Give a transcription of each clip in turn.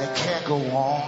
and it can't go on.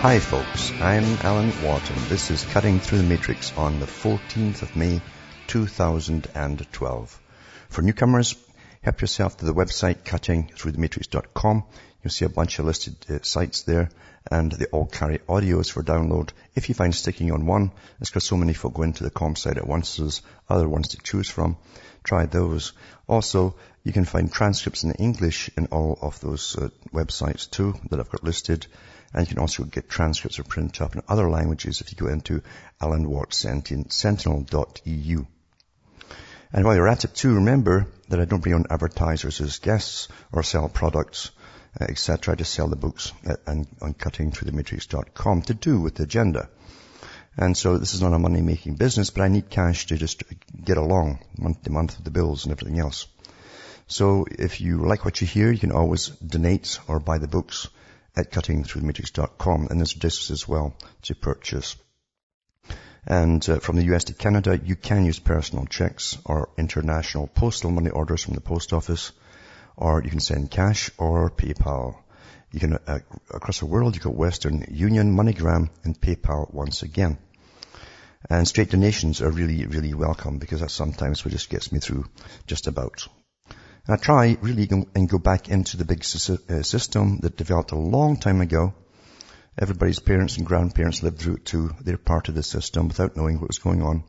Hi folks, I'm Alan Watt. This is Cutting Through the Matrix on the 14th of May 2012. For newcomers, help yourself to the website cuttingthroughthematrix.com. You'll see a bunch of listed uh, sites there and they all carry audios for download. If you find sticking on one, it's because so many folk go into the com site at once, there's other ones to choose from. Try those. Also, you can find transcripts in English in all of those uh, websites too that I've got listed. And you can also get transcripts or print up in other languages if you go into alanwattsentinel.eu. And while you're at it too, remember that I don't bring on advertisers as guests or sell products, uh, etc. I just sell the books at, and, on cuttingthroughthematrix.com to do with the agenda. And so this is not a money-making business, but I need cash to just get along month to month with the bills and everything else. So if you like what you hear, you can always donate or buy the books at cuttingthroughthematrix.com and there's discs as well to purchase. And uh, from the US to Canada, you can use personal checks or international postal money orders from the post office, or you can send cash or PayPal. You can, uh, across the world, you've got Western Union, MoneyGram, and PayPal once again. And straight donations are really, really welcome because that sometimes what just gets me through just about. And I try really and go back into the big uh, system that developed a long time ago. Everybody's parents and grandparents lived through it too. They're part of the system without knowing what was going on.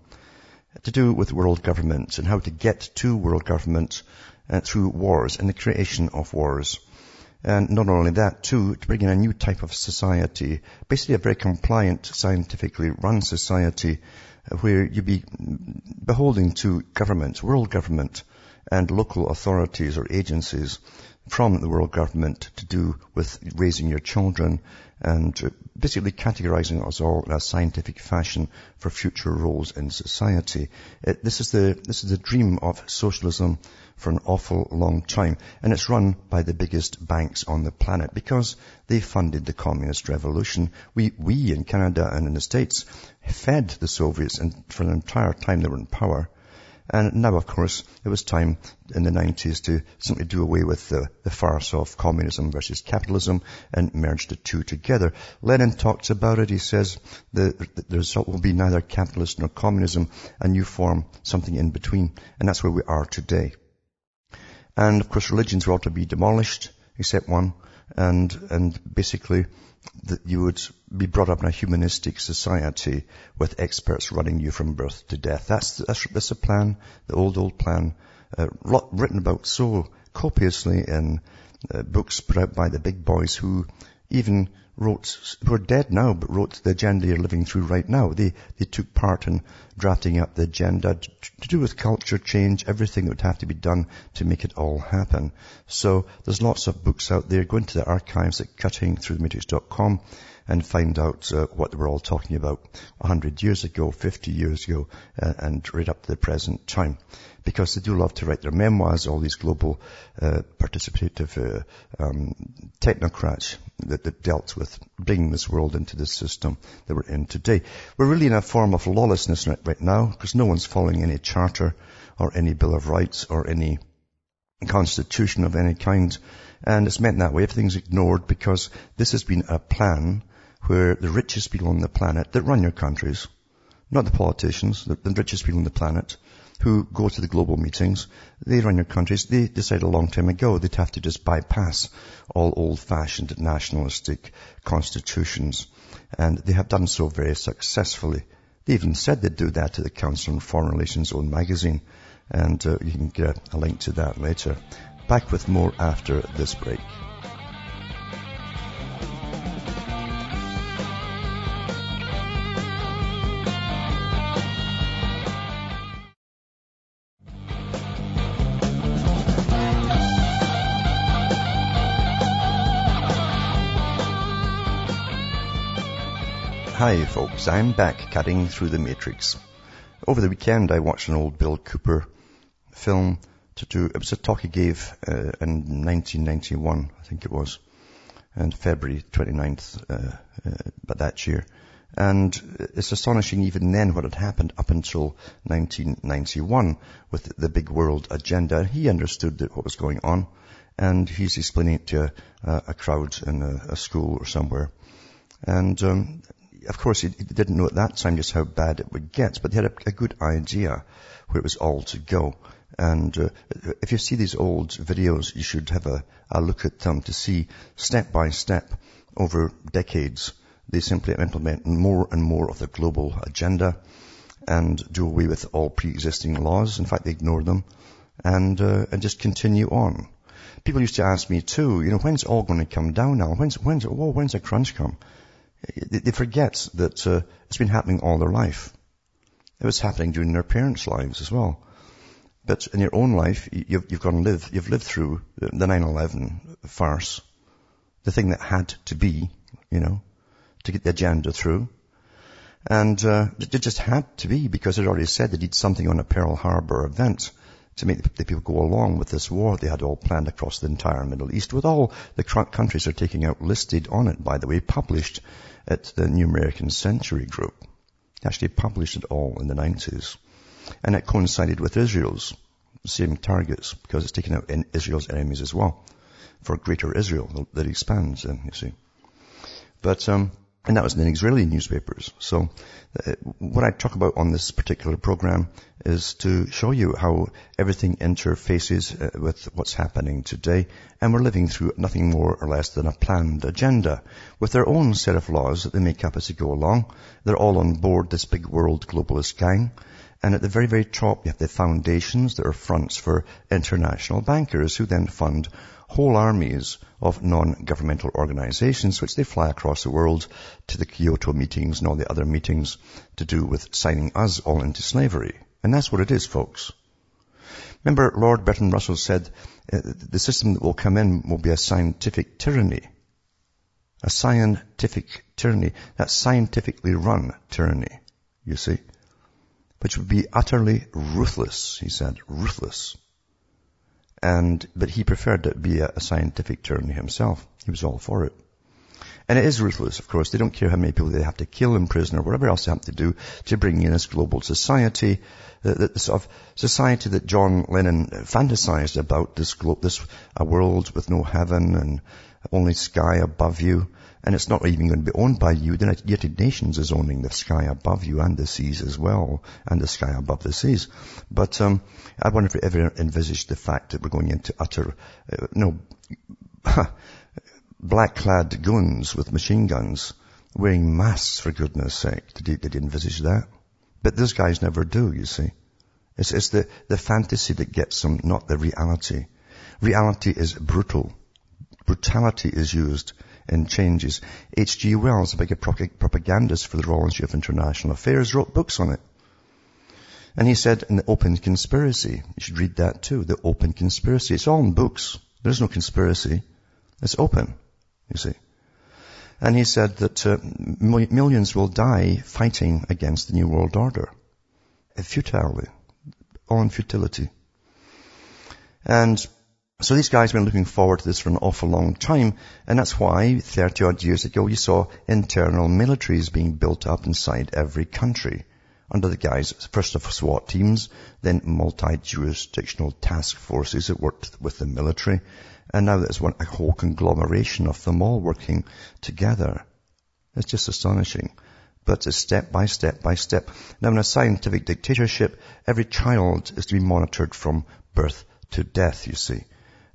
To do with world governments and how to get to world government uh, through wars and the creation of wars. And not only that, too, to bring in a new type of society, basically a very compliant, scientifically run society uh, where you be beholden to government, world government, and local authorities or agencies from the world government to do with raising your children and basically categorizing us all in a scientific fashion for future roles in society. It, this is the, this is the dream of socialism for an awful long time. And it's run by the biggest banks on the planet because they funded the communist revolution. We, we in Canada and in the States fed the Soviets and for the entire time they were in power. And now, of course, it was time in the 90s to simply do away with the, the farce of communism versus capitalism and merge the two together. Lenin talks about it. He says the, the result will be neither capitalist nor communism, a new form something in between. And that's where we are today. And of course, religions were all to be demolished, except one. And, and basically, that you would be brought up in a humanistic society with experts running you from birth to death. That's, that's, that's a plan, the old, old plan, uh, written about so copiously in uh, books put out by the big boys who even wrote, who are dead now, but wrote the agenda you're living through right now. They, they took part in drafting up the agenda to, to do with culture change, everything that would have to be done to make it all happen. So there's lots of books out there. Go into the archives at cuttingthroughthematrix.com and find out uh, what they were all talking about 100 years ago, 50 years ago, uh, and right up to the present time. Because they do love to write their memoirs, all these global uh, participative uh, um, technocrats that, that dealt with bringing this world into the system that we're in today. We're really in a form of lawlessness right, right now because no one's following any charter or any Bill of Rights or any constitution of any kind. And it's meant that way. Everything's ignored because this has been a plan where the richest people on the planet that run your countries, not the politicians, the, the richest people on the planet, who go to the global meetings, they run your countries, they decided a long time ago they'd have to just bypass all old-fashioned nationalistic constitutions. And they have done so very successfully. They even said they'd do that to the Council on Foreign Relations own magazine. And uh, you can get a link to that later. Back with more after this break. Hi folks, I'm back cutting through the matrix. Over the weekend I watched an old Bill Cooper film to do, it was a talk he gave uh, in 1991, I think it was, and February 29th, uh, uh, but that year. And it's astonishing even then what had happened up until 1991 with the big world agenda. He understood what was going on and he's explaining it to a, a crowd in a, a, school or somewhere. And um, of course, he, didn't know at that time just how bad it would get, but he had a, a good idea where it was all to go. And uh, if you see these old videos, you should have a, a look at them to see step by step over decades they simply implement more and more of the global agenda and do away with all pre-existing laws. In fact, they ignore them and, uh, and just continue on. People used to ask me too, you know, when's all going to come down now? When's, when's, oh, when's the crunch come? They, forget that uh, it's been happening all their life. It was happening during their parents' lives as well. But in your own life, you've, you've gone live, you've lived through the 9-11 farce, the thing that had to be, you know, to get the agenda through. And uh, it just had to be because it already said they did something on a Pearl Harbor event to make the people go along with this war they had all planned across the entire Middle East with all the countries are taking out listed on it, by the way, published at the New American Century Group. They actually published it all in the 90s. And it coincided with Israel's same targets because it's taken out Israel's enemies as well for greater Israel that expands in, you see. But, um, and that was in Israeli newspapers. So uh, what I talk about on this particular program is to show you how everything interfaces uh, with what's happening today. And we're living through nothing more or less than a planned agenda with their own set of laws that they make up as they go along. They're all on board this big world globalist gang. And at the very, very top, you have the foundations that are fronts for international bankers who then fund whole armies of non-governmental organizations which they fly across the world to the Kyoto meetings and all the other meetings to do with signing us all into slavery. And that's what it is, folks. Remember, Lord Bertrand Russell said, uh, the system that will come in will be a scientific tyranny. A scientific tyranny. That's scientifically run tyranny, you see. Which would be utterly ruthless, he said, ruthless. And, but he preferred it be a, a scientific tyranny himself. He was all for it. And it is ruthless, of course. They don't care how many people they have to kill in prison or whatever else they have to do to bring in this global society, uh, the, the, the sort of society that John Lennon fantasized about, this glo- this a world with no heaven and only sky above you. And it's not even going to be owned by you. The United Nations is owning the sky above you and the seas as well, and the sky above the seas. But um, I wonder if we ever envisaged the fact that we're going into utter, uh, no, black-clad goons with machine guns wearing masks, for goodness sake. Did did envisage that? But those guys never do, you see. It's, it's the, the fantasy that gets them, not the reality. Reality is brutal. Brutality is used and changes. H.G. Wells, a big propagandist for the Royal Institute of International Affairs, wrote books on it. And he said in the Open Conspiracy, you should read that too, the Open Conspiracy. It's all in books. There's no conspiracy. It's open, you see. And he said that uh, millions will die fighting against the New World Order. Futilely. All in futility. And so these guys have been looking forward to this for an awful long time, and that's why 30 odd years ago you saw internal militaries being built up inside every country under the guise, first of SWAT teams, then multi-jurisdictional task forces that worked with the military, and now there's one, a whole conglomeration of them all working together. It's just astonishing. But it's step by step by step. Now in a scientific dictatorship, every child is to be monitored from birth to death, you see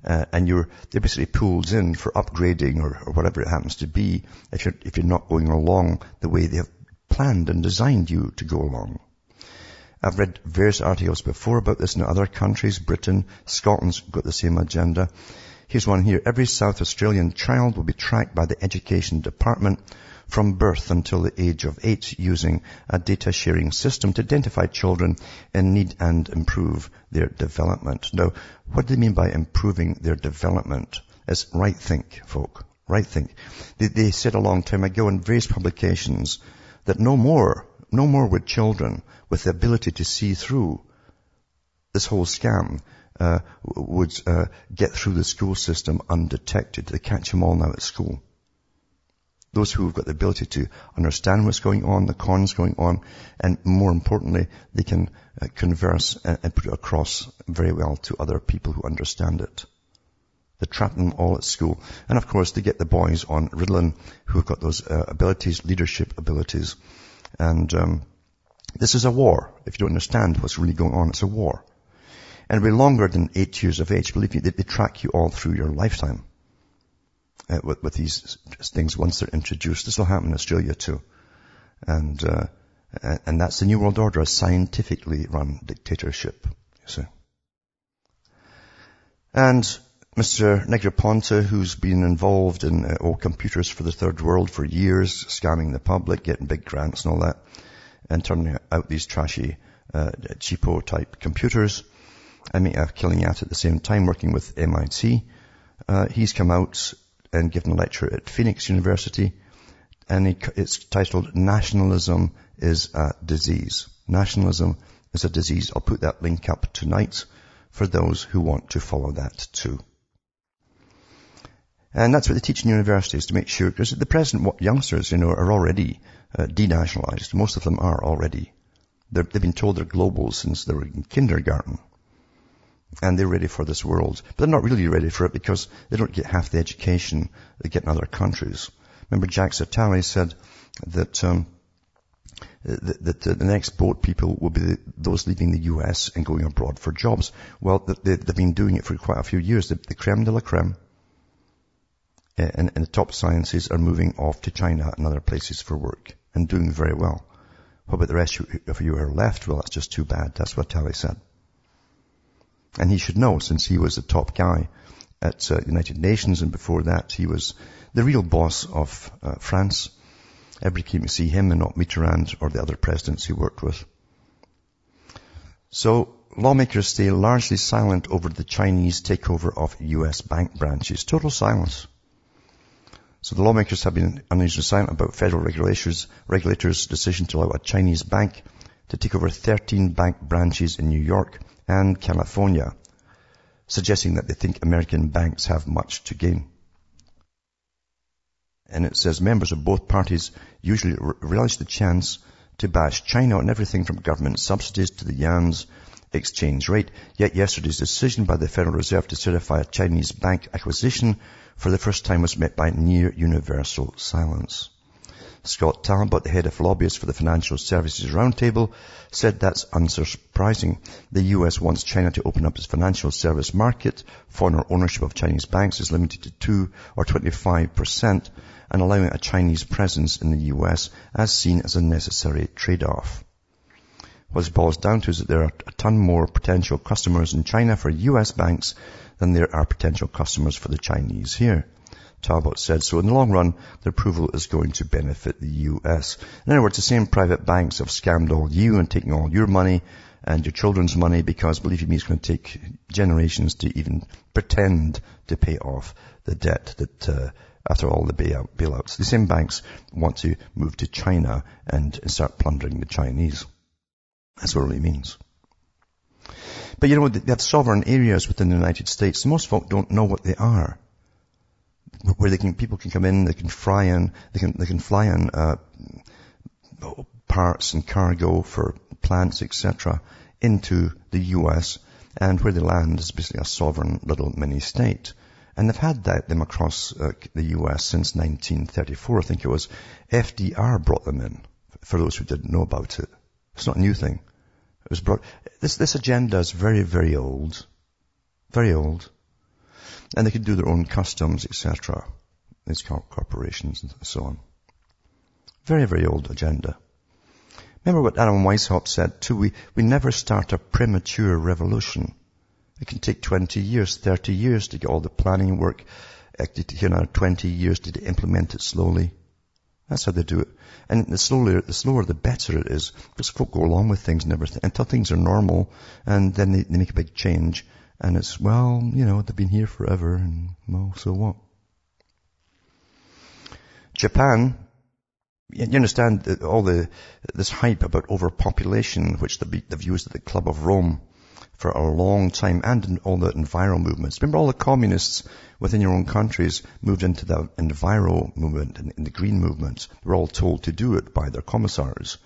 uh, and you're they're basically pulled in for upgrading or, or whatever it happens to be if you're if you're not going along the way they have planned and designed you to go along. I've read various articles before about this in other countries. Britain, Scotland's got the same agenda. Here's one here. Every South Australian child will be tracked by the Education Department from birth until the age of eight using a data sharing system to identify children in need and improve their development. Now, what do they mean by improving their development? It's right think, folk. Right think. They, they said a long time ago in various publications that no more, no more would children with the ability to see through this whole scam uh, would uh, get through the school system undetected. They catch them all now at school. Those who have got the ability to understand what's going on, the cons going on, and more importantly, they can uh, converse and, and put it across very well to other people who understand it. They trap them all at school. And of course, they get the boys on Ritalin who've got those uh, abilities, leadership abilities. And um, this is a war. If you don't understand what's really going on, it's a war. And it'll be longer than eight years of age. Believe me, they, they track you all through your lifetime uh, with, with, these things once they're introduced. This will happen in Australia too. And, uh, and that's the New World Order, a scientifically run dictatorship. You see. And Mr. Negroponte, who's been involved in uh, computers for the third world for years, scamming the public, getting big grants and all that, and turning out these trashy, uh, cheapo type computers, and make a killing at at the same time working with MIT. Uh, he's come out and given a lecture at Phoenix University, and it's titled Nationalism is a Disease. Nationalism is a disease. I'll put that link up tonight for those who want to follow that too. And that's what they teach in universities to make sure, because the present youngsters, you know, are already uh, denationalized. Most of them are already. they have been told they're global since they were in kindergarten. And they're ready for this world. But they're not really ready for it because they don't get half the education they get in other countries. Remember Jacques Attali said that, um, that, the next boat people will be those leaving the US and going abroad for jobs. Well, they, have been doing it for quite a few years. The, the creme de la creme and, and the top sciences are moving off to China and other places for work and doing very well. What about the rest of you who are left? Well, that's just too bad. That's what Talley said. And he should know since he was the top guy at uh, United Nations and before that he was the real boss of uh, France. Everybody came to see him and not Mitterrand or the other presidents he worked with. So lawmakers stay largely silent over the Chinese takeover of US bank branches. Total silence. So the lawmakers have been unusually silent about federal regulators, regulators' decision to allow a Chinese bank to take over 13 bank branches in New York and California, suggesting that they think American banks have much to gain. And it says members of both parties usually relish the chance to bash China on everything from government subsidies to the yuan's exchange rate. Yet yesterday's decision by the Federal Reserve to certify a Chinese bank acquisition for the first time was met by near universal silence. Scott Talbot, the head of lobbyists for the Financial Services Roundtable, said that's unsurprising. The US wants China to open up its financial service market. Foreign ownership of Chinese banks is limited to 2 or 25% and allowing a Chinese presence in the US as seen as a necessary trade-off. What it boils down to is that there are a ton more potential customers in China for US banks than there are potential customers for the Chinese here. Talbot said so. In the long run, the approval is going to benefit the US. In other words, the same private banks have scammed all you and taken all your money and your children's money because believe me, it's going to take generations to even pretend to pay off the debt that uh, after all the bailout, bailouts. The same banks want to move to China and start plundering the Chinese. That's what it really means. But you know, they have sovereign areas within the United States. Most folk don't know what they are. Where they can, people can come in, they can fly in, they can, they can fly in, uh, parts and cargo for plants, etc., into the US, and where they land is basically a sovereign little mini state. And they've had that, them across uh, the US since 1934, I think it was. FDR brought them in, for those who didn't know about it. It's not a new thing. It was brought, this, this agenda is very, very old. Very old. And they could do their own customs, etc. These corporations and so on. Very, very old agenda. Remember what Adam Weishaupt said too, we, we never start a premature revolution. It can take 20 years, 30 years to get all the planning work, eh, you know, 20 years to implement it slowly. That's how they do it. And the slower, the slower, the better it is. Because folk go along with things and everything until things are normal, and then they, they make a big change. And it's, well, you know, they've been here forever, and well, so what? Japan you understand all the, this hype about overpopulation, which they've used at the Club of Rome for a long time and in all the enviro movements. Remember all the communists within your own countries moved into the enviro movement and the green movement. They were all told to do it by their commissars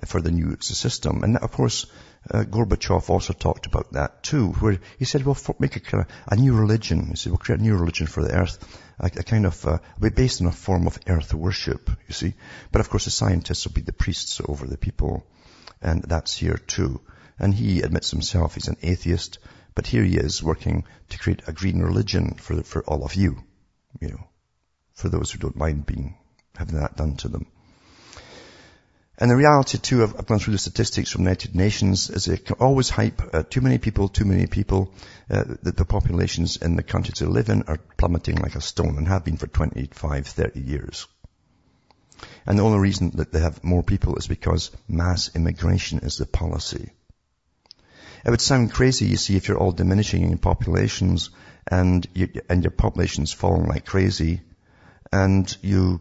uh, for the new system. And that, of course, uh, Gorbachev also talked about that too, where he said, well, make a kind of a new religion. He said, we'll create a new religion for the earth, a, a kind of, uh, based on a form of earth worship, you see. But of course, the scientists will be the priests over the people. And that's here too. And he admits himself he's an atheist, but here he is working to create a green religion for, for all of you, you know, for those who don't mind being, having that done to them. And the reality too, I've, I've gone through the statistics from the United Nations, is they always hype uh, too many people, too many people. Uh, the, the, populations in the countries they live in are plummeting like a stone and have been for 25, 30 years. And the only reason that they have more people is because mass immigration is the policy. It would sound crazy, you see, if you're all diminishing in populations and you, and your population's falling like crazy and you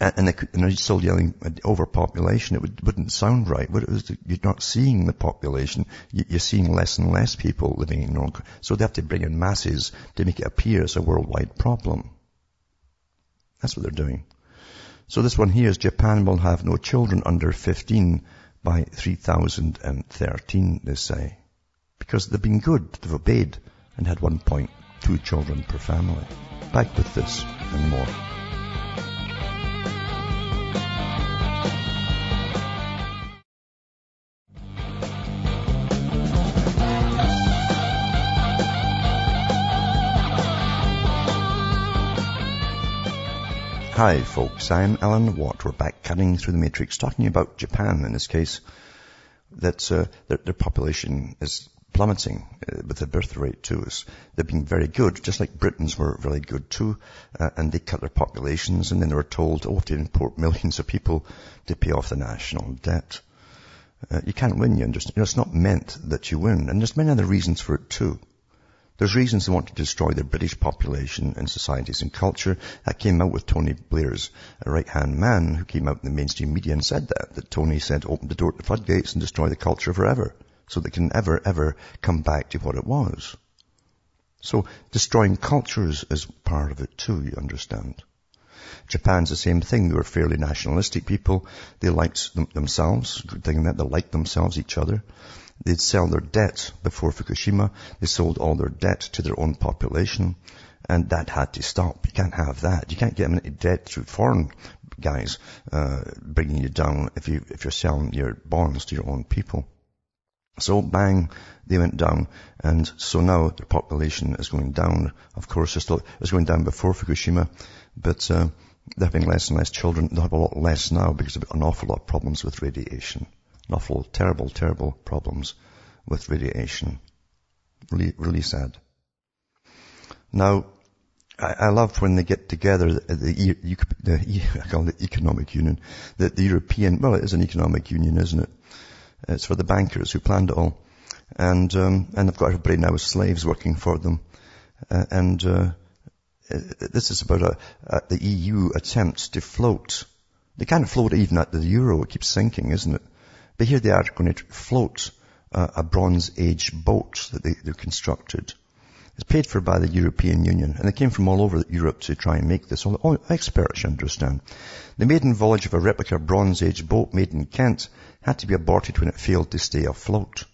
and, they, and they're still yelling overpopulation. It would, wouldn't sound right. But was, you're not seeing the population. You're seeing less and less people living in North. So they have to bring in masses to make it appear as a worldwide problem. That's what they're doing. So this one here is Japan will have no children under 15 by 3013, they say. Because they've been good. They've obeyed and had 1.2 children per family. Back with this and more. Hi folks, I'm Alan Watt. We're back cutting through the matrix, talking about Japan in this case, that uh, their, their, population is plummeting uh, with the birth rate too. They've been very good, just like Britons were really good too, uh, and they cut their populations and then they were told, oh, to import millions of people to pay off the national debt. Uh, you can't win, you understand. You know, it's not meant that you win, and there's many other reasons for it too. There's reasons they want to destroy the British population and societies and culture. That came out with Tony Blair's right-hand man who came out in the mainstream media and said that, that Tony said open the door to the floodgates and destroy the culture forever so they can ever, ever come back to what it was. So destroying cultures is part of it too, you understand. Japan's the same thing. They were fairly nationalistic people. They liked them, themselves. Good thing that they liked themselves, each other. They'd sell their debt before Fukushima. They sold all their debt to their own population. And that had to stop. You can't have that. You can't get into debt through foreign guys uh, bringing you down if you if you're selling your bonds to your own people. So bang, they went down, and so now their population is going down. Of course, it's, still, it's going down before Fukushima, but uh, they're having less and less children. They have a lot less now because of an awful lot of problems with radiation awful, terrible, terrible problems with radiation. Really, really sad. Now, I, I love when they get together, the, the, the, I call it the economic union, the, the European, well it is an economic union, isn't it? It's for the bankers who planned it all. And, um, and they've got everybody now as slaves working for them. Uh, and, uh, this is about a, a, the EU attempts to float. They can't float even at the euro. It keeps sinking, isn't it? But here they are going to float uh, a Bronze Age boat that they, they've constructed. It's paid for by the European Union, and they came from all over Europe to try and make this. All, all experts understand. The maiden voyage of a replica Bronze Age boat made in Kent had to be aborted when it failed to stay afloat.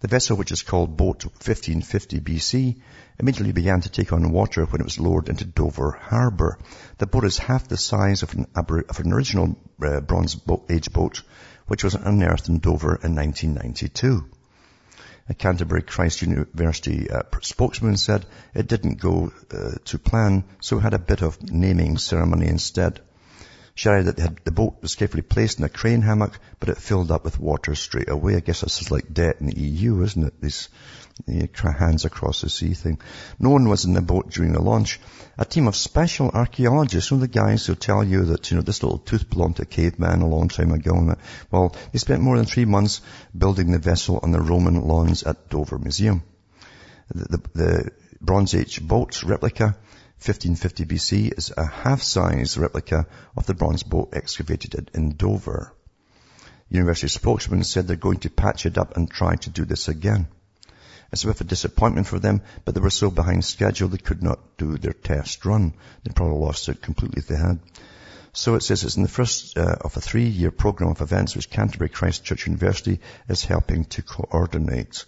The vessel, which is called Boat 1550 BC, immediately began to take on water when it was lowered into Dover Harbour. The boat is half the size of an, of an original uh, Bronze Age boat, which was unearthed in Dover in 1992. A Canterbury Christ University uh, spokesman said it didn't go uh, to plan, so had a bit of naming ceremony instead. She that the boat was carefully placed in a crane hammock, but it filled up with water straight away. I guess this is like debt in the EU, isn't it? These hands across the sea thing. No one was in the boat during the launch. A team of special archaeologists, you know the guys who tell you that, you know, this little tooth belonged to a caveman a long time ago. And well, they spent more than three months building the vessel on the Roman lawns at Dover Museum. The, the, the Bronze Age boat replica 1550 BC is a half-size replica of the bronze boat excavated in Dover. University spokesman said they're going to patch it up and try to do this again. It's a bit of a disappointment for them, but they were so behind schedule they could not do their test run. They probably lost it completely if they had. So it says it's in the first uh, of a three-year program of events which Canterbury Christ Church University is helping to coordinate.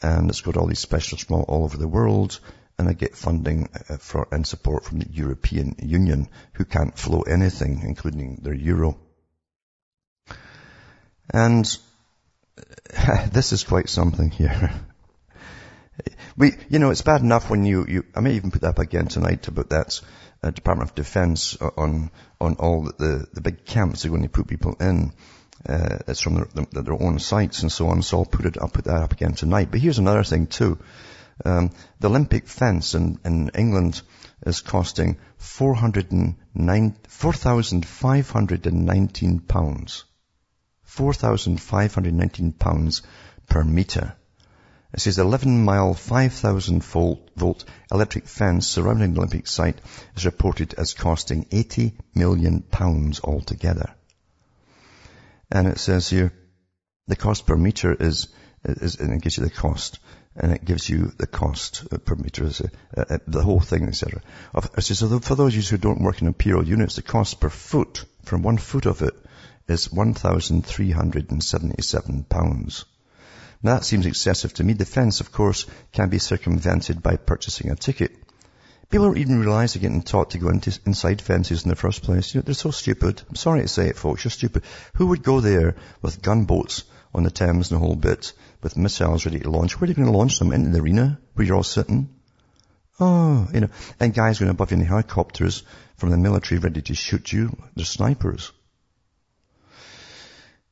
And it's got all these specialists from all over the world, and they get funding uh, for and support from the European Union, who can't flow anything, including their euro. And this is quite something here. We, you know, it's bad enough when you, you I may even put that up again tonight about that uh, Department of Defense on, on all the, the big camps they're going to put people in. Uh, it's from their, their, own sites and so on, so I'll put it, I'll put that up again tonight. But here's another thing too. Um, the Olympic fence in, in England is costing 4,519 pounds. 4,519 pounds per meter. It says 11 mile, 5,000 volt, electric fence surrounding the Olympic site is reported as costing 80 million pounds altogether. And it says here, the cost per meter is, is and it gives you the cost, and it gives you the cost uh, per meter, a, uh, a, uh, the whole thing, etc. Says, for those of you who don't work in imperial units, the cost per foot, from one foot of it, is 1,377 pounds. Now that seems excessive to me. The fence, of course, can be circumvented by purchasing a ticket. People don't even realize they're getting taught to go into, inside fences in the first place. You know, they're so stupid. I'm sorry to say it, folks. You're stupid. Who would go there with gunboats on the Thames and the whole bit with missiles ready to launch? Where are you going to launch them? Into the arena where you're all sitting? Oh, you know, and guys going above you in helicopters from the military ready to shoot you. They're snipers.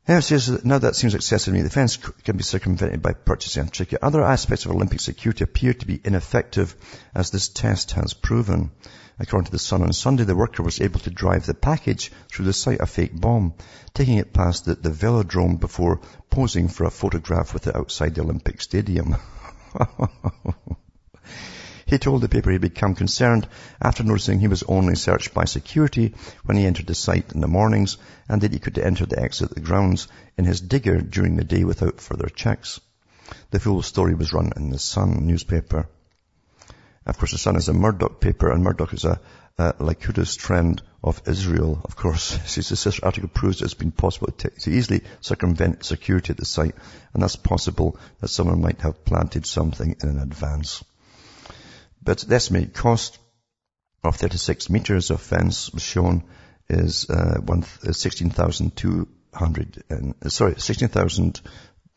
Now says now that seems excessive to me. The fence can be circumvented by purchasing a ticket. Other aspects of Olympic security appear to be ineffective, as this test has proven. According to the Sun on Sunday, the worker was able to drive the package through the site of fake bomb, taking it past the, the velodrome before posing for a photograph with it outside the Olympic Stadium. He told the paper he'd become concerned after noticing he was only searched by security when he entered the site in the mornings and that he could enter the exit the grounds in his digger during the day without further checks. The full story was run in the Sun newspaper. Of course, the Sun is a Murdoch paper, and Murdoch is a, a Likud friend of Israel, of course. This article proves it's been possible to, easily circumvent security at the site, and that's possible that someone might have planted something in advance. But the estimated cost of 36 meters of fence shown is uh, uh, 16,200, uh, sorry, 16,000,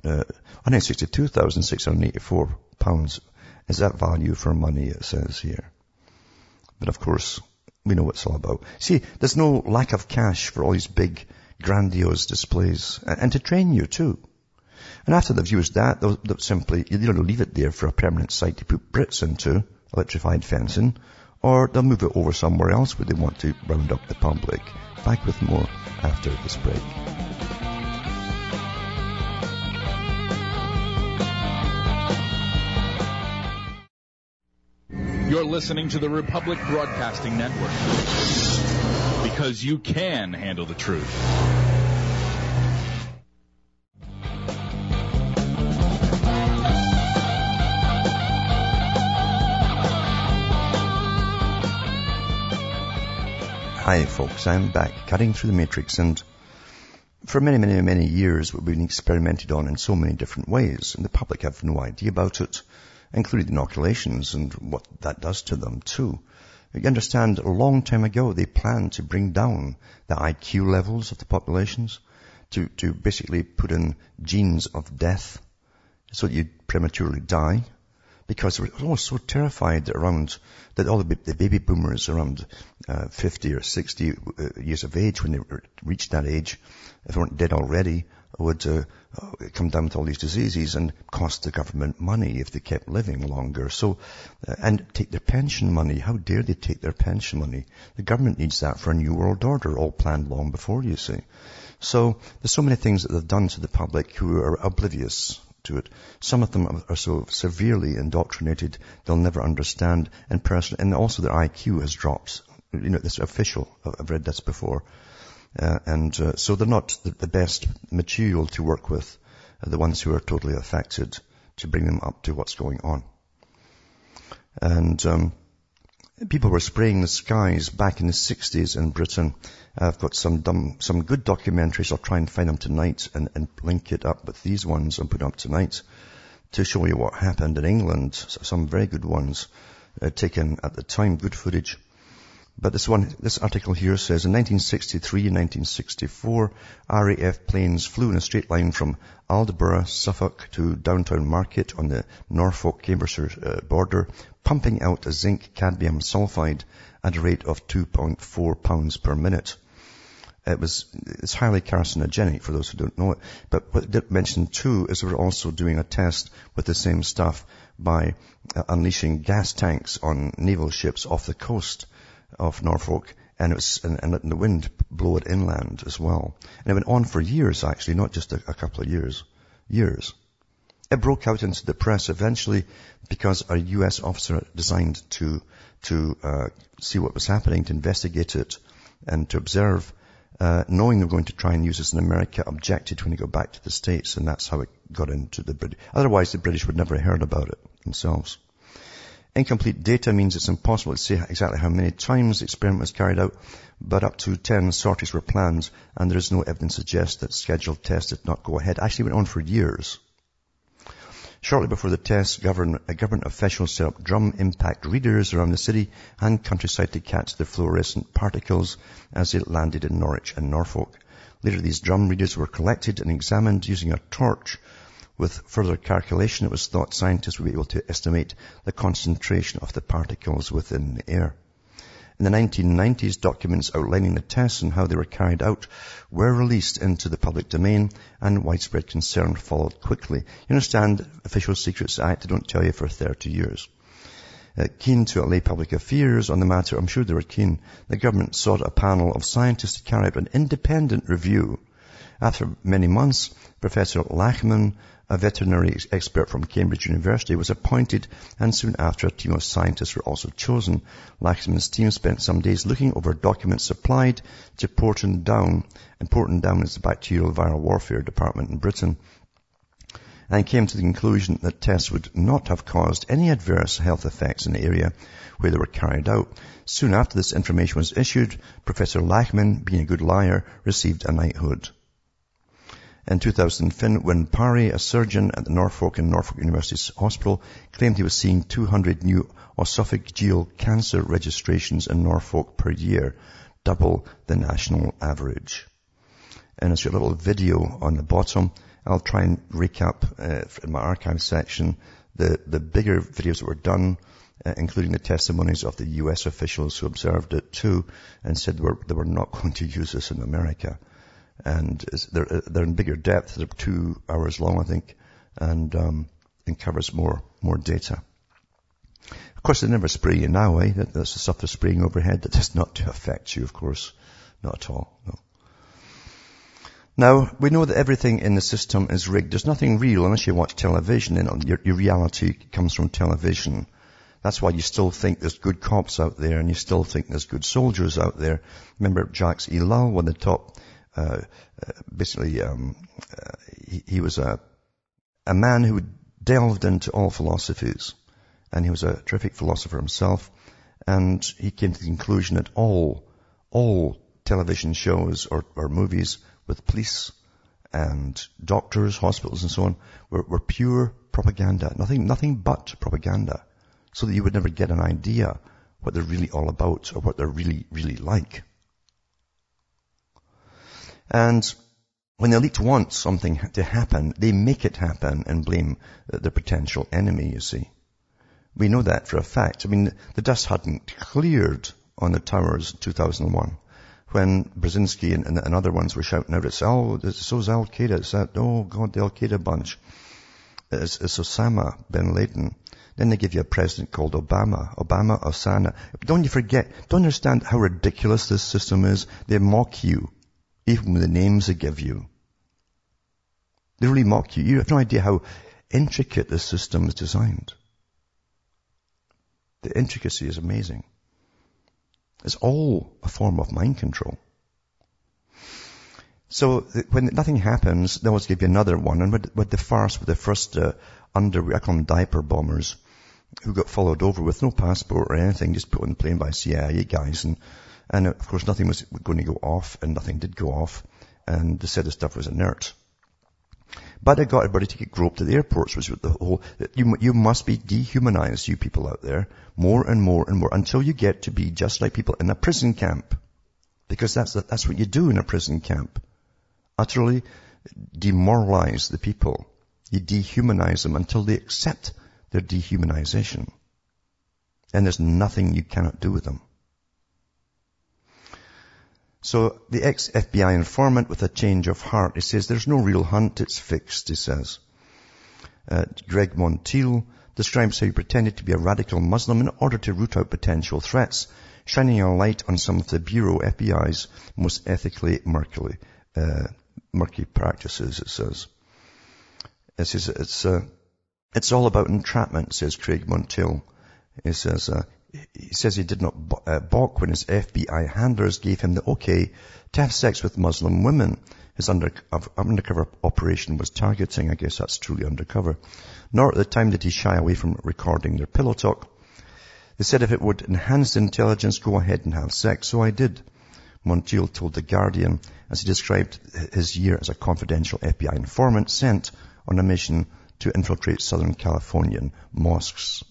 uh, 162,684 pounds is that value for money, it says here. But of course, we know what it's all about. See, there's no lack of cash for all these big, grandiose displays, and, to train you too. And after they've used that, they'll, they'll simply, you know, leave it there for a permanent site to put Brits into, electrified fencing, or they'll move it over somewhere else where they want to round up the public. Back with more after this break. You're listening to the Republic Broadcasting Network. Because you can handle the truth. Hi folks, I'm back, cutting through the matrix and for many, many, many years we've been experimented on in so many different ways and the public have no idea about it, including inoculations and what that does to them too. You understand, a long time ago they planned to bring down the IQ levels of the populations to, to basically put in genes of death so that you'd prematurely die because they were almost so terrified around that all the, the baby boomers around uh, 50 or 60 uh, years of age, when they reached that age, if they weren't dead already, would uh, come down with all these diseases and cost the government money if they kept living longer. So, uh, and take their pension money. How dare they take their pension money? The government needs that for a new world order, all planned long before, you see. So, there's so many things that they've done to the public who are oblivious to it. Some of them are so severely indoctrinated they'll never understand in person, and also their IQ has dropped. You know, this official. I've read this before, uh, and uh, so they're not the, the, best material to work with. Uh, the ones who are totally affected to bring them up to what's going on. And um, people were spraying the skies back in the 60s in Britain. I've got some dumb, some good documentaries. I'll try and find them tonight and, and link it up with these ones and put up tonight to show you what happened in England. Some very good ones uh, taken at the time, good footage. But this one, this article here says in 1963 and 1964, RAF planes flew in a straight line from Aldborough, Suffolk to Downham Market on the Norfolk-Cambridgeshire uh, border, pumping out a zinc cadmium sulfide at a rate of 2.4 pounds per minute. It was, it's highly carcinogenic for those who don't know it. But what I did mention too is we're also doing a test with the same stuff by uh, unleashing gas tanks on naval ships off the coast of Norfolk and it was, and, and letting the wind blow it inland as well. And it went on for years actually, not just a, a couple of years. Years. It broke out into the press eventually because a U.S. officer designed to, to, uh, see what was happening, to investigate it and to observe, uh, knowing they were going to try and use this in America, objected when he got back to the States and that's how it got into the British. Otherwise the British would never have heard about it themselves. Incomplete data means it's impossible to say exactly how many times the experiment was carried out, but up to 10 sorties were planned, and there is no evidence to suggest that scheduled tests did not go ahead. Actually went on for years. Shortly before the test, government, a uh, government officials set up drum impact readers around the city and countryside to catch the fluorescent particles as they landed in Norwich and Norfolk. Later, these drum readers were collected and examined using a torch with further calculation, it was thought scientists would be able to estimate the concentration of the particles within the air. In the 1990s, documents outlining the tests and how they were carried out were released into the public domain and widespread concern followed quickly. You understand, Official Secrets Act, they don't tell you for 30 years. Uh, keen to allay public affairs on the matter, I'm sure they were keen, the government sought a panel of scientists to carry out an independent review. After many months, Professor Lachmann a veterinary expert from Cambridge University, was appointed and soon after a team of scientists were also chosen. Lachmann's team spent some days looking over documents supplied to Porton Down, and Porton Down is the bacterial viral warfare department in Britain, and came to the conclusion that tests would not have caused any adverse health effects in the area where they were carried out. Soon after this information was issued, Professor Lachmann, being a good liar, received a knighthood. In 2000, when Parry, a surgeon at the Norfolk and Norwich University Hospital, claimed he was seeing 200 new esophageal cancer registrations in Norfolk per year, double the national average. And it's your little video on the bottom. I'll try and recap uh, in my archive section the, the bigger videos that were done, uh, including the testimonies of the US officials who observed it too and said they were, they were not going to use this in America and they're, they're in bigger depth. They're two hours long, I think, and, um, and covers more, more data. Of course, they never spray you now, eh? That's the stuff they're spraying overhead. That does not affect you, of course. Not at all, no. Now, we know that everything in the system is rigged. There's nothing real unless you watch television. You know, your, your reality comes from television. That's why you still think there's good cops out there and you still think there's good soldiers out there. Remember Jacques Ellul, one of the top basically, um, uh, he, he, was a, a man who delved into all philosophies. And he was a terrific philosopher himself. And he came to the conclusion that all, all television shows or, or movies with police and doctors, hospitals and so on were, were pure propaganda. Nothing, nothing but propaganda. So that you would never get an idea what they're really all about or what they're really, really like. And when the elite want something to happen, they make it happen and blame the potential enemy, you see. We know that for a fact. I mean, the dust hadn't cleared on the towers in 2001 when Brzezinski and, and, and, other ones were shouting out, it's, oh, so's Al-Qaeda, it's that, oh God, the Al-Qaeda bunch. It's, it's Osama bin Laden. Then they give you a president called Obama, Obama Osana. Don't you forget, don't understand how ridiculous this system is? They mock you even with the names they give you. They really mock you. You have no idea how intricate this system is designed. The intricacy is amazing. It's all a form of mind control. So when nothing happens, they always give you another one. And with, the farce with the first uh, under, I call them diaper bombers, who got followed over with no passport or anything, just put on the plane by CIA guys. And, and of course nothing was going to go off and nothing did go off. And they said the stuff was inert. But I got everybody to get groped at the airports, which was the whole, you, you must be dehumanized, you people out there, more and more and more, until you get to be just like people in a prison camp. Because that's, that's what you do in a prison camp. Utterly demoralize the people. You dehumanize them until they accept their dehumanization. And there's nothing you cannot do with them. So the ex-FBI informant with a change of heart, he says, there's no real hunt, it's fixed, he says. Uh, Greg Monteilh describes how he pretended to be a radical Muslim in order to root out potential threats, shining a light on some of the Bureau FBI's most ethically murky, uh, murky practices, it says. It says it's, uh, it's all about entrapment, says Craig Monteilh. He says, uh, he says he did not uh, balk when his FBI handlers gave him the okay to have sex with Muslim women. His under, undercover operation was targeting, I guess that's truly undercover. Nor at the time did he shy away from recording their pillow talk. They said if it would enhance intelligence, go ahead and have sex. So I did. Monteilh told The Guardian as he described his year as a confidential FBI informant sent on a mission to infiltrate Southern Californian mosques.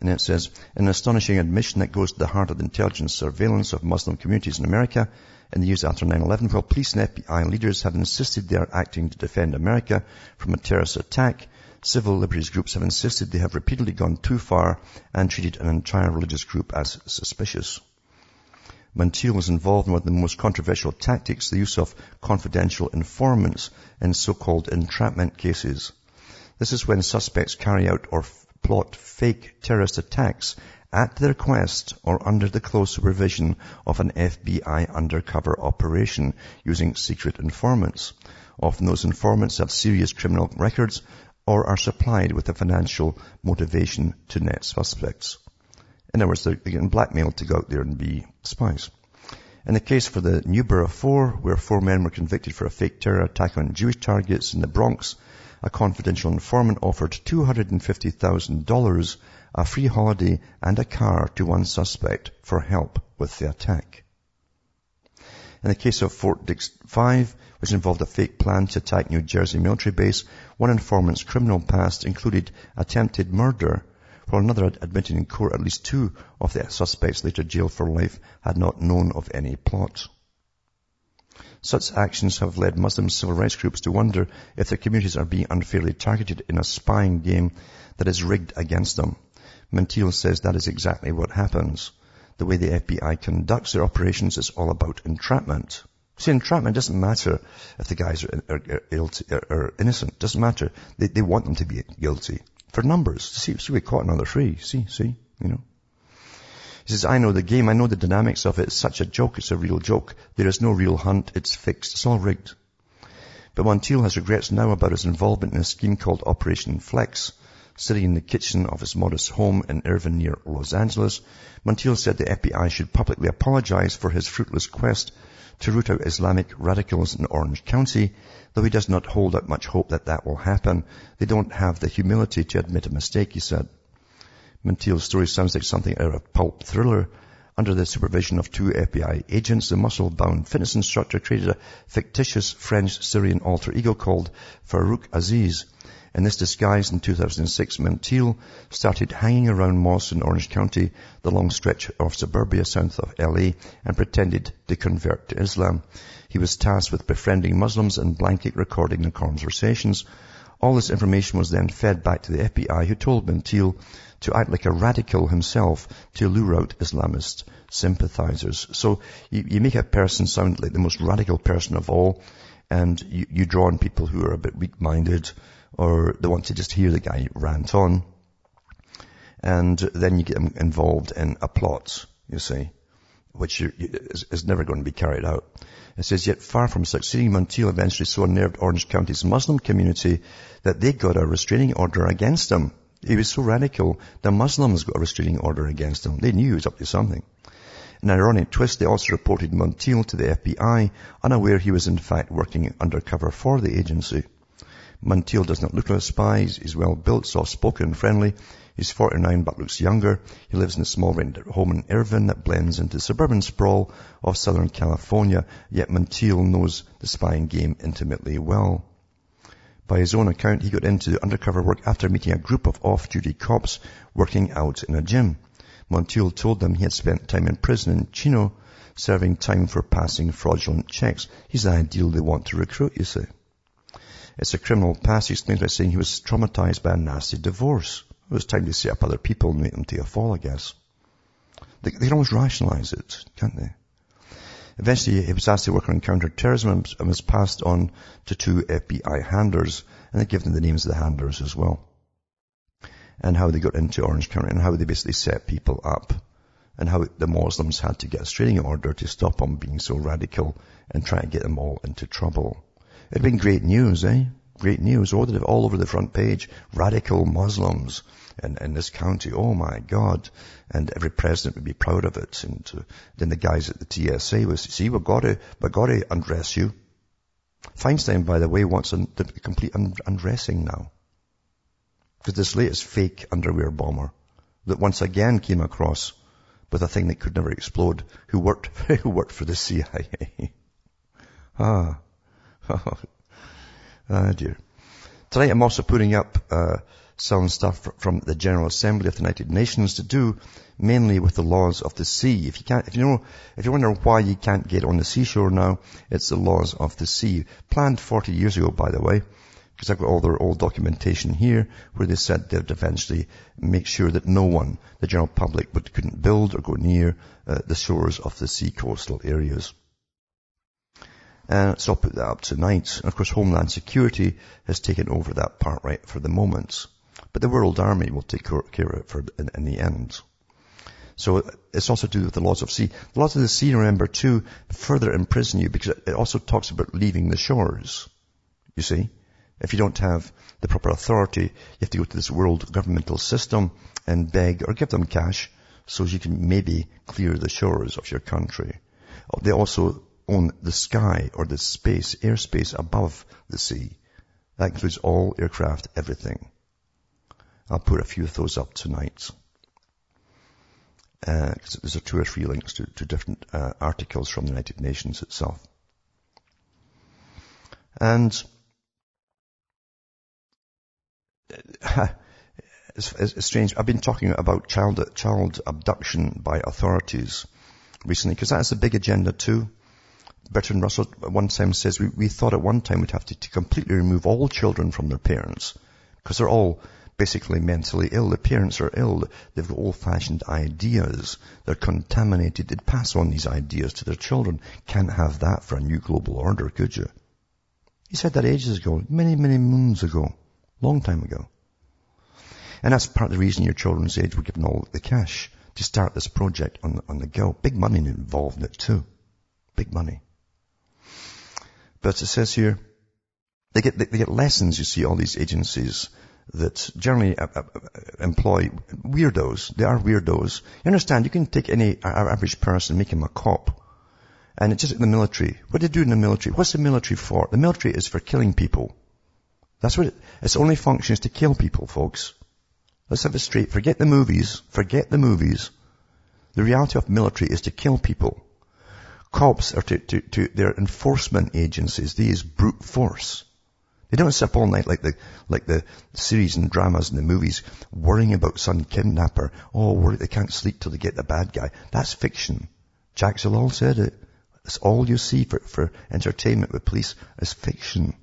And it says, an astonishing admission that goes to the heart of the intelligence surveillance of Muslim communities in America in the years after 9-11, while police and FBI leaders have insisted they are acting to defend America from a terrorist attack, civil liberties groups have insisted they have repeatedly gone too far and treated an entire religious group as suspicious. Monteilh was involved in one of the most controversial tactics, the use of confidential informants in so-called entrapment cases. This is when suspects carry out or plot fake terrorist attacks at the request or under the close supervision of an FBI undercover operation using secret informants. Often those informants have serious criminal records or are supplied with a financial motivation to net suspects. In other words, they're getting blackmailed to go out there and be spies. In the case for the Newburgh Four, where four men were convicted for a fake terror attack on Jewish targets in the Bronx, a confidential informant offered $250,000, a free holiday and a car to one suspect for help with the attack. In the case of Fort Dix 5, which involved a fake plan to attack New Jersey military base, one informant's criminal past included attempted murder, while another admitted in court at least two of the suspects later jailed for life had not known of any plot. Such actions have led Muslim civil rights groups to wonder if their communities are being unfairly targeted in a spying game that is rigged against them. Monteilh says that is exactly what happens. The way the FBI conducts their operations is all about entrapment. See, entrapment doesn't matter if the guys are, are, are, are innocent. Doesn't matter. They, they want them to be guilty. For numbers. See, see, we caught another three. See, see, you know. He says, I know the game. I know the dynamics of it. It's such a joke. It's a real joke. There is no real hunt. It's fixed. It's all rigged. But Monteilh has regrets now about his involvement in a scheme called Operation Flex. Sitting in the kitchen of his modest home in Irvine near Los Angeles, Monteilh said the FBI should publicly apologize for his fruitless quest to root out Islamic radicals in Orange County, though he does not hold out much hope that that will happen. They don't have the humility to admit a mistake, he said. Monteilh's story sounds like something out of pulp thriller. Under the supervision of two FBI agents, the muscle-bound fitness instructor created a fictitious French-Syrian alter ego called Farouk Aziz. In this disguise, in 2006, Monteilh started hanging around Moss in Orange County, the long stretch of suburbia south of LA, and pretended to convert to Islam. He was tasked with befriending Muslims and blanket recording their conversations. All this information was then fed back to the FBI, who told Monteilh to act like a radical himself to lure out Islamist sympathizers. So you, you make a person sound like the most radical person of all, and you, you draw on people who are a bit weak-minded, or they want to just hear the guy rant on. And then you get them involved in a plot, you see, which is, never going to be carried out. It says, yet far from succeeding, Monteilh eventually so unnerved Orange County's Muslim community that they got a restraining order against him. He was so radical, the Muslims got a restraining order against him. They knew he was up to something. In an ironic twist, they also reported Monteilh to the FBI, unaware he was in fact working undercover for the agency. Monteilh does not look like a spy. He's well built, soft-spoken, friendly. He's 49 but looks younger. He lives in a small rented home in Irvine that blends into suburban sprawl of Southern California, yet Monteilh knows the spying game intimately well. By his own account, he got into undercover work after meeting a group of off-duty cops working out in a gym. Monteilh told them he had spent time in prison in Chino, serving time for passing fraudulent checks. He's the ideal they want to recruit, you see. It's a criminal past, he explains by saying he was traumatized by a nasty divorce. It was time to set up other people and make them take a fall, I guess. They, they can always rationalize it, can't they? Eventually, he was asked to work on counter-terrorism and was passed on to two FBI handlers, and they gave them the names of the handlers as well. And how they got into Orange County, and how they basically set people up, and how the Muslims had to get a restraining order to stop them being so radical and try to get them all into trouble. It'd been great news, eh? Great news. All over the front page. Radical Muslims in, in this county. Oh my God. And every president would be proud of it. And uh, then the guys at the TSA was, see, we've got to, we've got to undress you. Feinstein, by the way, wants a, complete un- undressing now. Because this latest fake underwear bomber that once again came across with a thing that could never explode, who worked, who worked for the CIA. ah. oh dear. Tonight I'm also putting up uh, some stuff from the General Assembly of the United Nations to do mainly with the laws of the sea. If you can't, if you know, if you wonder why you can't get on the seashore now, it's the laws of the sea. Planned 40 years ago, by the way, because I've got all their old documentation here where they said they'd eventually make sure that no one, the general public, would, couldn't build or go near uh, the shores of the sea coastal areas. Uh, so I'll put that up tonight. And of course, Homeland Security has taken over that part right for the moment. But the World Army will take care of it for, in, in the end. So it's also to do with the laws of sea. The laws of the sea, remember, too, further imprison you because it also talks about leaving the shores. You see? If you don't have the proper authority, you have to go to this world governmental system and beg or give them cash so you can maybe clear the shores of your country. They also own the sky or the space, airspace above the sea. That includes all aircraft, everything. I'll put a few of those up tonight. Uh, there's a two or three links to, to different uh, articles from the United Nations itself. And it's, it's, strange. I've been talking about child child abduction by authorities recently because that's a big agenda too. Bertrand Russell one time says we, we thought at one time we'd have to, to completely remove all children from their parents because they're all basically mentally ill. The parents are ill. They've got old-fashioned ideas. They're contaminated. They'd pass on these ideas to their children. Can't have that for a new global order, could you? He said that ages ago, many, many moons ago, long time ago. And that's part of the reason your Children's Aid were given all the cash to start this project on the, on the go. Big money involved in it too. Big money. But it says here, they get, they get lessons, you see, all these agencies that generally uh, uh, employ weirdos. They are weirdos. You understand, you can take any average person make him a cop. And it's just in the military. What do they do in the military? What's the military for? The military is for killing people. That's what it, its only function is to kill people, folks. Let's have it straight. Forget the movies. Forget the movies. The reality of military is to kill people cops are to, to, to their enforcement agencies. They use brute force. They don't sit up all night like the, like the series and dramas and the movies worrying about some kidnapper. Oh, worry, they can't sleep till they get the bad guy. That's fiction. Jacques Ellul said it. That's all you see for, for entertainment with police is fiction.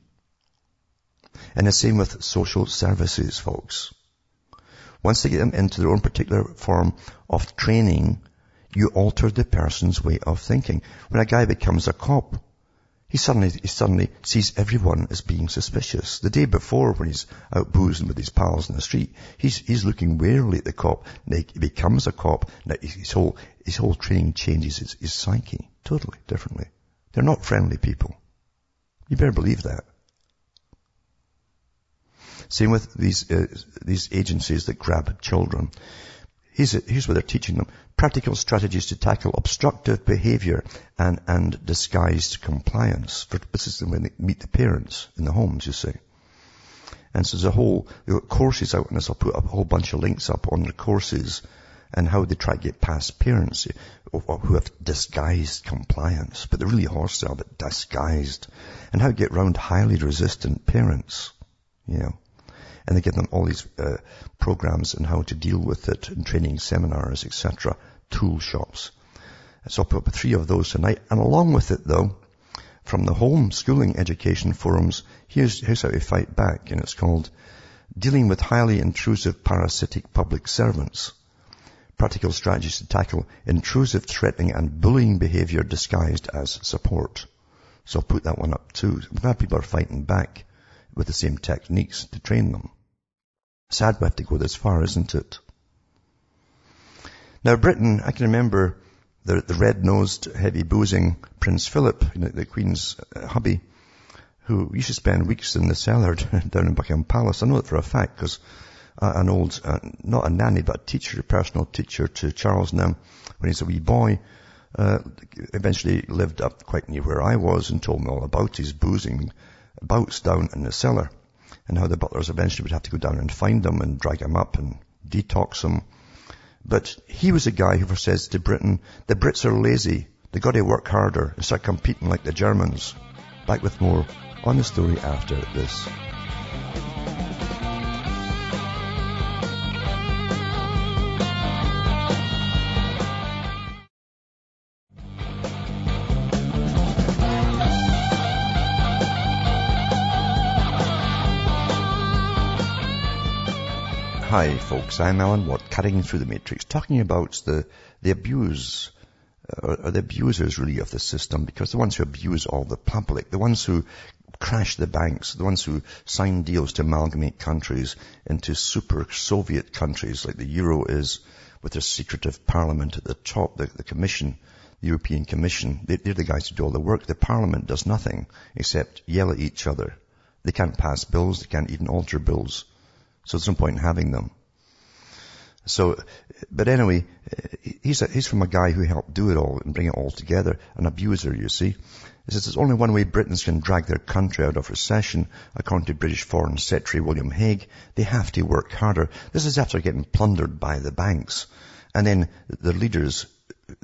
And the same with social services, folks. Once they get them into their own particular form of training, you alter the person's way of thinking. When a guy becomes a cop, he suddenly, he suddenly sees everyone as being suspicious. The day before, when he's out boozing with his pals in the street, he's, he's looking warily at the cop. He becomes a cop. His whole, his whole training changes his, his psyche totally differently. They're not friendly people. You better believe that. Same with these, uh, these agencies that grab children. Here's, here's what they're teaching them. Practical strategies to tackle obstructive behavior and, and disguised compliance. For, this is when they meet the parents in the homes, you see. And so there's a whole, there are courses out on this. I'll put a whole bunch of links up on the courses and how they try to get past parents who have disguised compliance, but they're really hostile, but disguised. And how to get around highly resistant parents, you know and they give them all these uh, programs on how to deal with it and training seminars, etc., tool shops. So I'll put up three of those tonight. And along with it though, from the home schooling education forums, here's, here's how we fight back. And it's called Dealing with Highly Intrusive Parasitic Public Servants. Practical strategies to tackle intrusive, threatening and bullying behavior disguised as support. So I'll put that one up too. I'm glad people are fighting back with the same techniques to train them. Sad we have to go this far, isn't it? Now Britain, I can remember the, the red-nosed, heavy boozing Prince Philip, you know, the Queen's uh, hubby, who used to spend weeks in the cellar down in Buckingham Palace. I know it for a fact because uh, an old, uh, not a nanny, but a teacher, a personal teacher to Charles now, when he's a wee boy, uh, eventually lived up quite near where I was and told me all about his boozing bouts down in the cellar and how the butlers eventually would have to go down and find them and drag them up and detox them. But he was a guy who says to Britain, the Brits are lazy. They got to work harder and start competing like the Germans. Back with more on the story after this. Hi folks, I'm Alan Watt, cutting through the matrix, talking about the, the abuse, uh, or the abusers really of the system, because the ones who abuse all the public, the ones who crash the banks, the ones who sign deals to amalgamate countries into super Soviet countries like the Euro is, with their secretive parliament at the top, the, the commission, the European Commission, they, they're the guys who do all the work. The parliament does nothing except yell at each other. They can't pass bills, they can't even alter bills. So there's no point in having them. So, but anyway, he's, a, he's from a guy who helped do it all and bring it all together, an abuser, you see. He says there's only one way Britons can drag their country out of recession, according to British Foreign Secretary William Hague. They have to work harder. This is after getting plundered by the banks. And then the leaders uh,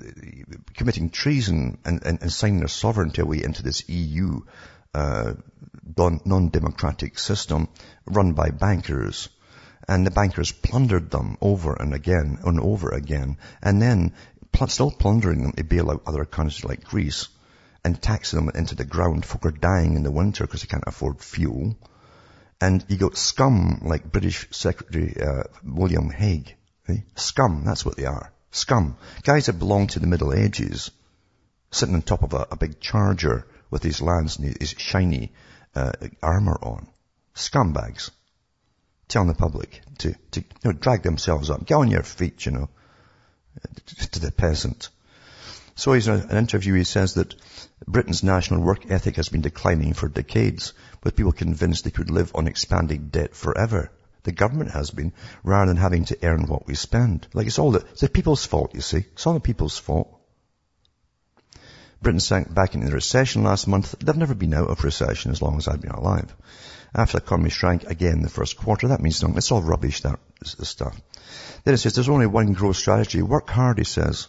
committing treason and, and, and signing their sovereignty away into this EU uh, non-democratic system run by bankers. And the bankers plundered them over and again and over again. And then pl- still plundering them to bail out other countries like Greece and taxing them into the ground. Folk are dying in the winter because they can't afford fuel. And you got scum like British Secretary uh, William Hague. Eh? Scum, that's what they are. Scum. Guys that belong to the Middle Ages, sitting on top of a, a big charger with his lance and his shiny uh, armor on. Scumbags. Telling the public to, to you know, drag themselves up. Get on your feet, you know, to the peasant. So he's in an interview, he says that Britain's national work ethic has been declining for decades, with people convinced they could live on expanding debt forever. The government has been, rather than having to earn what we spend. Like it's all the, it's the people's fault, you see. It's all the people's fault. Britain sank back into recession last month. They've never been out of recession as long as I've been alive. After the economy shrank again the first quarter, that means nothing. It's all rubbish, that stuff. Then it says there's only one growth strategy. Work hard, he says.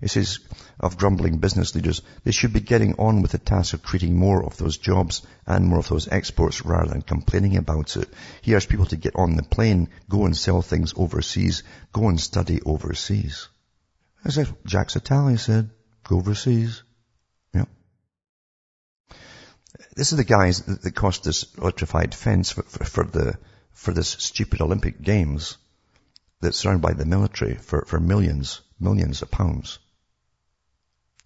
He says of grumbling business leaders, they should be getting on with the task of creating more of those jobs and more of those exports rather than complaining about it. He asks people to get on the plane, go and sell things overseas, go and study overseas. As if Jacques Attali said, go overseas. This is the guys that cost this electrified fence for, for, for the, for this stupid Olympic Games that's surrounded by the military for, for millions, millions of pounds.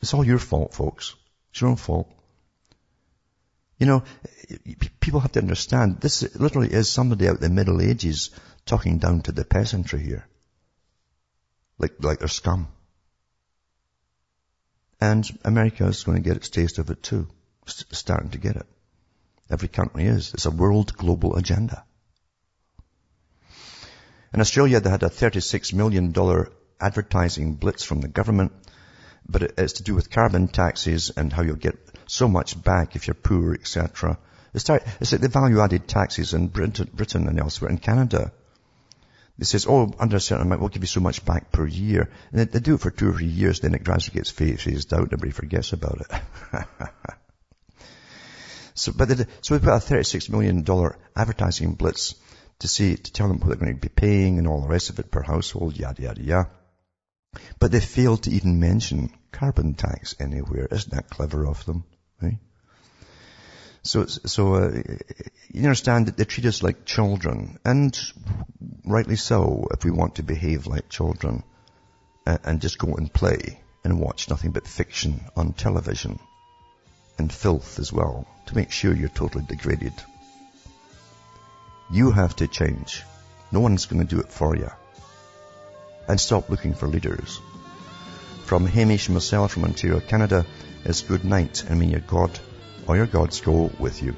It's all your fault, folks. It's your own fault. You know, people have to understand this literally is somebody out the Middle Ages talking down to the peasantry here. Like, like they're scum. And America is going to get its taste of it too. Starting to get it. Every country is. It's a world global agenda. In Australia, they had a $36 million advertising blitz from the government, but it's to do with carbon taxes and how you'll get so much back if you're poor, etc. It's, like the value-added taxes in Britain, and elsewhere. In Canada, they says, oh, under a certain amount, we'll give you so much back per year. And they, they do it for two or three years, then it gradually gets phased out, everybody forgets about it. so, but they, so we put a $36 million advertising blitz to see, to tell them what they're going to be paying and all the rest of it per household, yada, yada, yada. But they failed to even mention carbon tax anywhere. Isn't that clever of them? Right? So, so uh, you understand that they treat us like children, and rightly so. If we want to behave like children, and just go and play and watch nothing but fiction on television, and filth as well, to make sure you're totally degraded. You have to change. No one's going to do it for you. And stop looking for leaders. From Hamish myself from Ontario, Canada, is good night and may your God or your gods go with you.